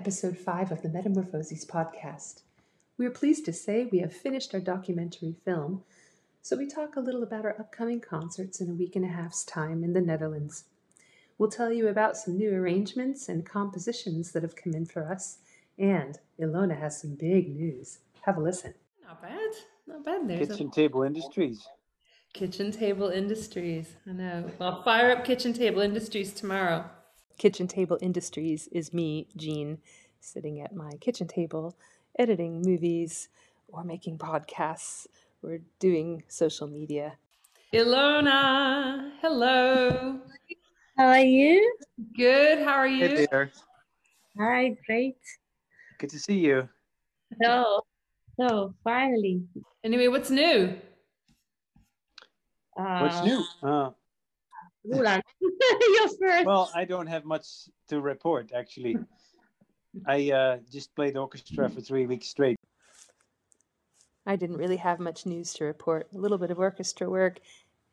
Welcome to episode 5 of the Metamorphoses podcast. We are pleased to say we have finished our documentary film, so we talk a little about our upcoming concerts in a week and a half's time in the Netherlands. We'll tell you about some new arrangements and compositions that have come in for us, and Ilona has some big news. Have a listen. Not bad. Not bad. There's Kitchen a Table Industries. Kitchen Table Industries. I know. Well, fire up Kitchen Table Industries tomorrow. Kitchen Table Industries is me, Jean, sitting at my kitchen table, editing movies or making podcasts or doing social media. Ilona, hello. How are you? Good. How are you? Hey there. Hi, great. Good to see you. So, so finally, Anyway, what's new? uh, What's new? Uh, Roland, you're first. well, I don't have much to report actually. I uh, just played orchestra for three weeks straight. I didn't really have much news to report, a little bit of orchestra work,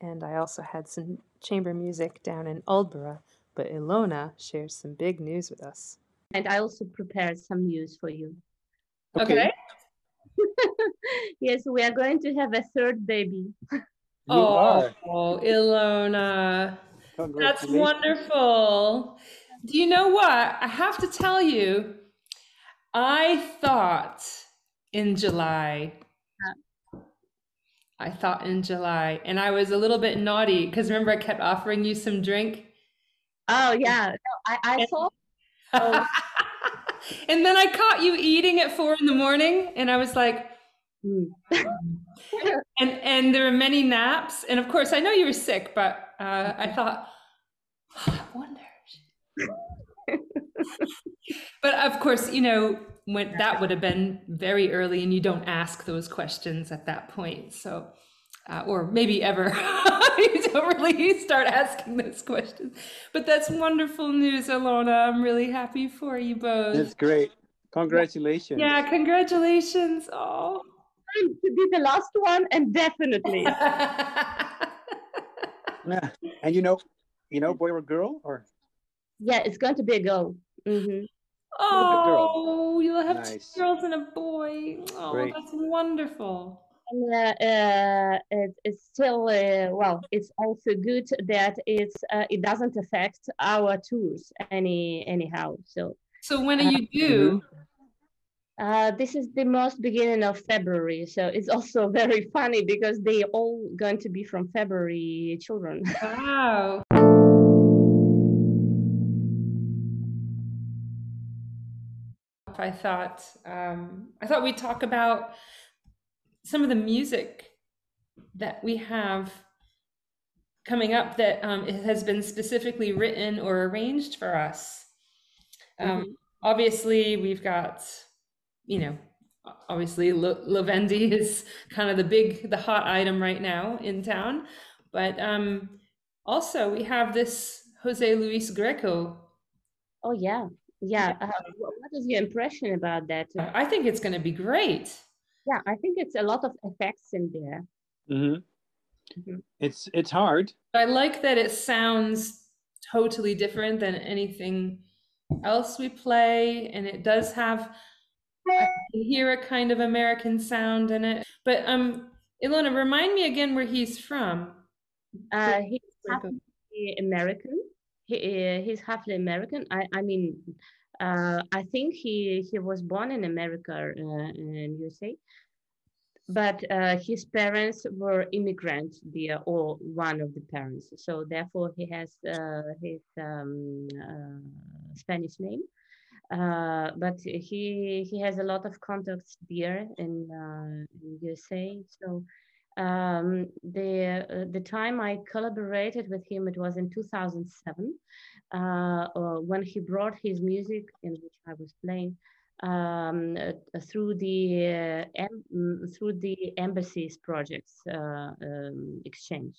and I also had some chamber music down in Aldeburgh. But Ilona shares some big news with us. and I also prepared some news for you. Okay. yes, we are going to have a third baby. You oh, are. oh, Ilona. That's wonderful. Do you know what? I have to tell you, I thought in July. I thought in July, and I was a little bit naughty because remember I kept offering you some drink. Oh yeah, no, I, I thought. Oh. and then I caught you eating at four in the morning, and I was like. And and there were many naps, and of course I know you were sick, but uh, I thought, "Oh, I wonder. but of course, you know when that would have been very early, and you don't ask those questions at that point, so. Uh, or maybe ever you don't really start asking those questions but that's wonderful news Ilona i'm really happy for you both That's great. Congratulations. yeah congratulations oh to be the last one, and definitely. Yeah. And you know, you know, boy or girl or yeah, it's going to be a go. hmm Oh, you'll have Nice. two girls and a boy. Oh, Great. that's wonderful. And, uh, uh, it, it's still uh, well. It's also good that it's uh, it doesn't affect our tours any anyhow. So So when are you due? Uh, this is the most beginning of February. So it's also very funny because they all going to be from February children. Wow. I thought um, I thought we'd talk about some of the music that we have coming up that um, it has been specifically written or arranged for us. Um, Obviously, we've got, you know, obviously Lo- Lavendi is kind of the big, the hot item right now in town, but um, also we have this Jose Luis Greco. oh yeah, yeah. Uh, what is your impression about that? I think it's going to be great. Yeah, I think it's a lot of effects in there. hmm Mhm. it's it's hard. I like that it sounds totally different than anything else we play, and it does have I hear a kind of American sound in it. But um, Ilona, remind me again where he's from. Uh, he's halfly American. He uh, he's halfly American. I I mean, uh, I think he he was born in America uh, in USA, but uh, his parents were immigrants. The uh, or one of the parents. So therefore, he has uh, his um, uh, Spanish name. Uh, but he he has a lot of contacts there in, uh, in USA. So um, the uh, the time I collaborated with him, it was in 2007, uh, when he brought his music, in which I was playing, um, uh, through the em- mm, through the embassies projects um, exchange.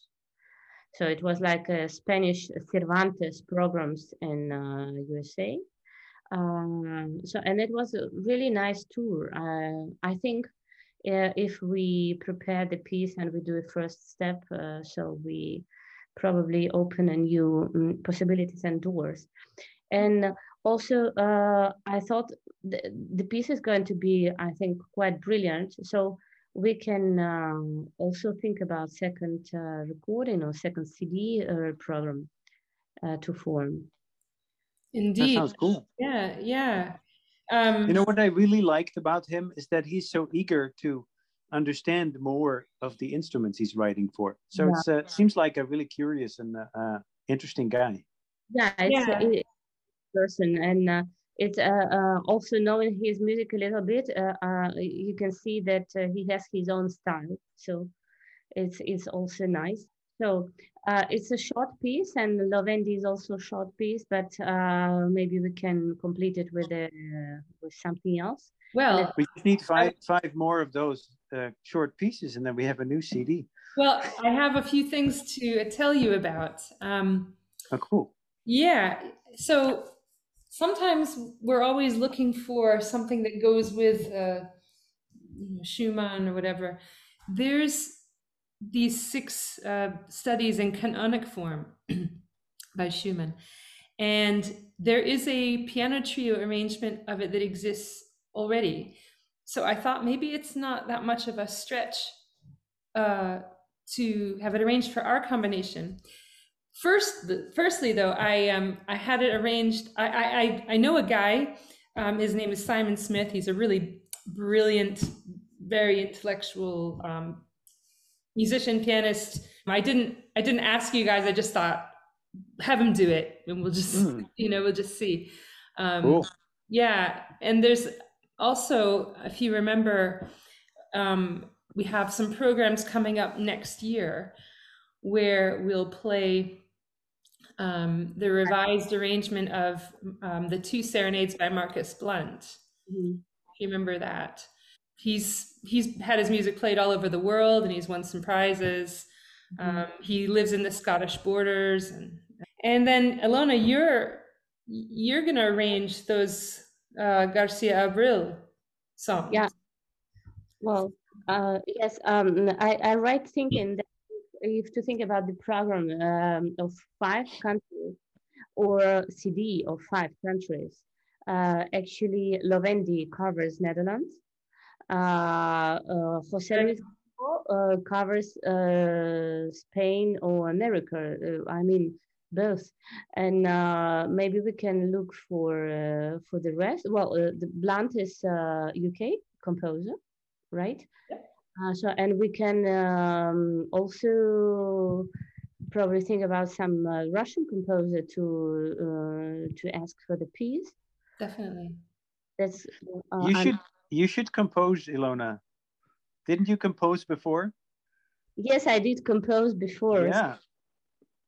So it was like a Spanish Cervantes programs in USA. Um, so and it was a really nice tour. Uh, I think uh, if we prepare the piece and we do a first step, uh, so we probably open a new um, possibilities and doors. And also, uh, I thought the, the piece is going to be, I think, quite brilliant. So we can um, also think about second uh, recording or second CD program to form. Indeed. That sounds cool. Yeah, yeah. Um, You know what I really liked about him is that he's so eager to understand more of the instruments he's writing for. So Yeah. it's uh, seems like a really curious and uh, uh, interesting guy. Yeah, it's Yeah. a person, and uh, it's uh, uh, also knowing his music a little bit. Uh, uh, you can see that uh, he has his own style, so it's it's also nice. So uh, it's a short piece, and Lovendi is also a short piece, but uh, maybe we can complete it with a with something else. well, We just need five five more of those uh, short pieces, and then we have a new CD. well, I have a few things to tell you about. Um, Oh, cool. Yeah. So sometimes we're always looking for something that goes with uh, you know, Schumann or whatever. There's these six uh, studies in canonic form by Schumann. And there is a piano trio arrangement of it that exists already. So I thought maybe it's not that much of a stretch uh, to have it arranged for our combination. First, firstly, though, I um I had it arranged. I I I know a guy. Um, his name is Simon Smith. He's a really brilliant, very intellectual um, musician, pianist. I didn't I didn't ask you guys. I just thought have him do it, and we'll just Mm. you know we'll just see. Um, Cool. yeah, and there's also, if you remember, um, we have some programs coming up next year where we'll play um, the revised arrangement of um, the two serenades by Marcus Blunt. Mhm. You remember that? He's he's had his music played all over the world, and he's won some prizes. Um, he lives in the Scottish borders, and and then Ilona, you're you're gonna arrange those uh, Garcia Abril songs. Yeah. Well, uh, yes, um, I, I right thinking that if to think about the program um, of five countries or CD of five countries, uh, actually Lovendi covers Netherlands, Jose Luis uh, covers uh, Spain or America. Uh, I mean both, and uh, maybe we can look for uh, for the rest. Well, uh, the Blunt is uh, UK composer, right? Uh, so and we can um, also probably think about some uh, Russian composer to uh, to ask for the piece. Definitely. That's uh, You I'm- should you should compose, Ilona. Didn't you compose before? Yes, I did compose before. Yeah.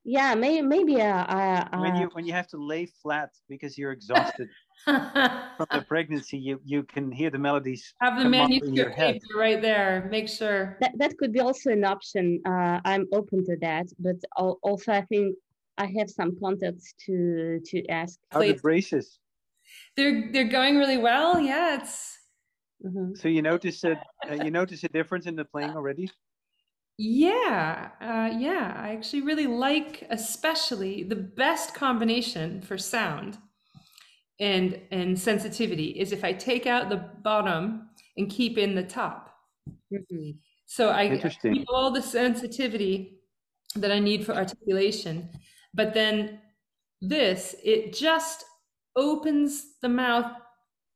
Yeah, may, maybe uh, I, I, When you when you have to lay flat because you're exhausted from the pregnancy, you you can hear the melodies. Have the come up in your manuscript paper right there. Make sure. that, that could be also an option. Uh, I'm open to that, but al- also I think I have some contacts to to ask. How are the braces? They're they're going really well. Yeah, it's Mhm. So you notice a uh, you notice a difference in the playing already? Yeah, uh, yeah. I actually really like, especially the best combination for sound and and sensitivity is if I take out the bottom and keep in the top. Mhm. So I Interesting. keep all the sensitivity that I need for articulation, but then this it just opens the mouth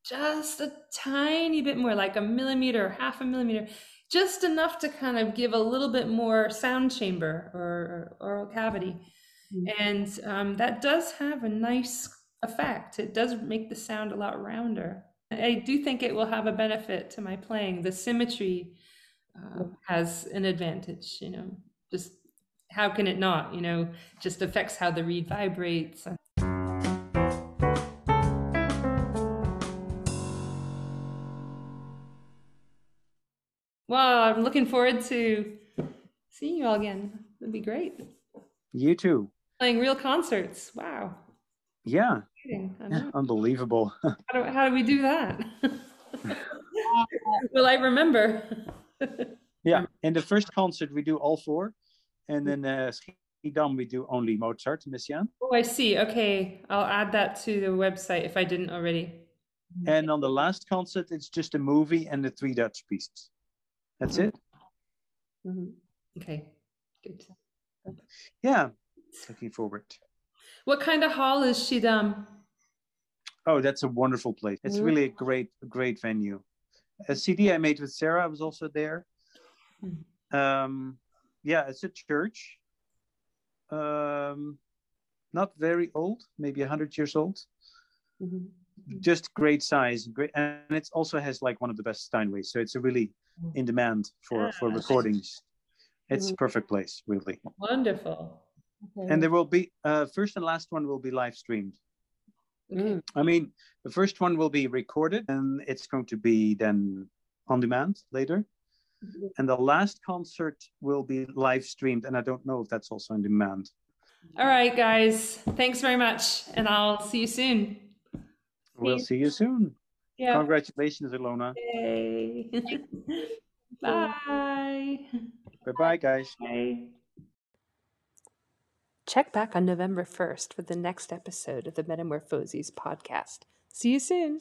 just a tiny bit more, like a millimeter, or half a millimeter, just enough to kind of give a little bit more sound chamber or, or oral cavity. Mhm. And um, that does have a nice effect. It does make the sound a lot rounder. I do think it will have a benefit to my playing. The symmetry uh, has an advantage, you know, just how can it not, you know, just affects how the reed vibrates. I'm looking forward to seeing you all again. It'd be great. You too. Playing real concerts. Wow. Yeah. Exciting. I yeah. know. Unbelievable. How do, how do we do that? Will I remember? yeah. In the first concert we do all four, and then uh, Schiedam, we do only Mozart, Messiaen. Oh, I see. Okay, I'll add that to the website if I didn't already. And on the last concert, it's just a movie and the three Dutch pieces. That's it. Mhm. Okay, good. Yeah, looking forward. What kind of hall is Schiedam? Oh, that's a wonderful place. It's really a great, great venue. A CD I made with Sarah was also there. Um, yeah, it's a church. Um, not very old, maybe hundred years old. Mhm. Just great size, great, and it also has like one of the best Steinways. So it's a really in demand for for Ah. recordings. It's a perfect place, really. Wonderful. And there will be uh, first and last one will be live streamed. Okay. I mean, the first one will be recorded and it's going to be then on demand later. And the last concert will be live streamed. And I don't know if that's also on demand. All right, guys. Thanks very much, and I'll see you soon. We'll see you soon. Yeah. Congratulations, Ilona. Yay. Bye. Bye bye, guys. Bye. Check back on November 1st for the next episode of the Metamorphoses podcast. See you soon.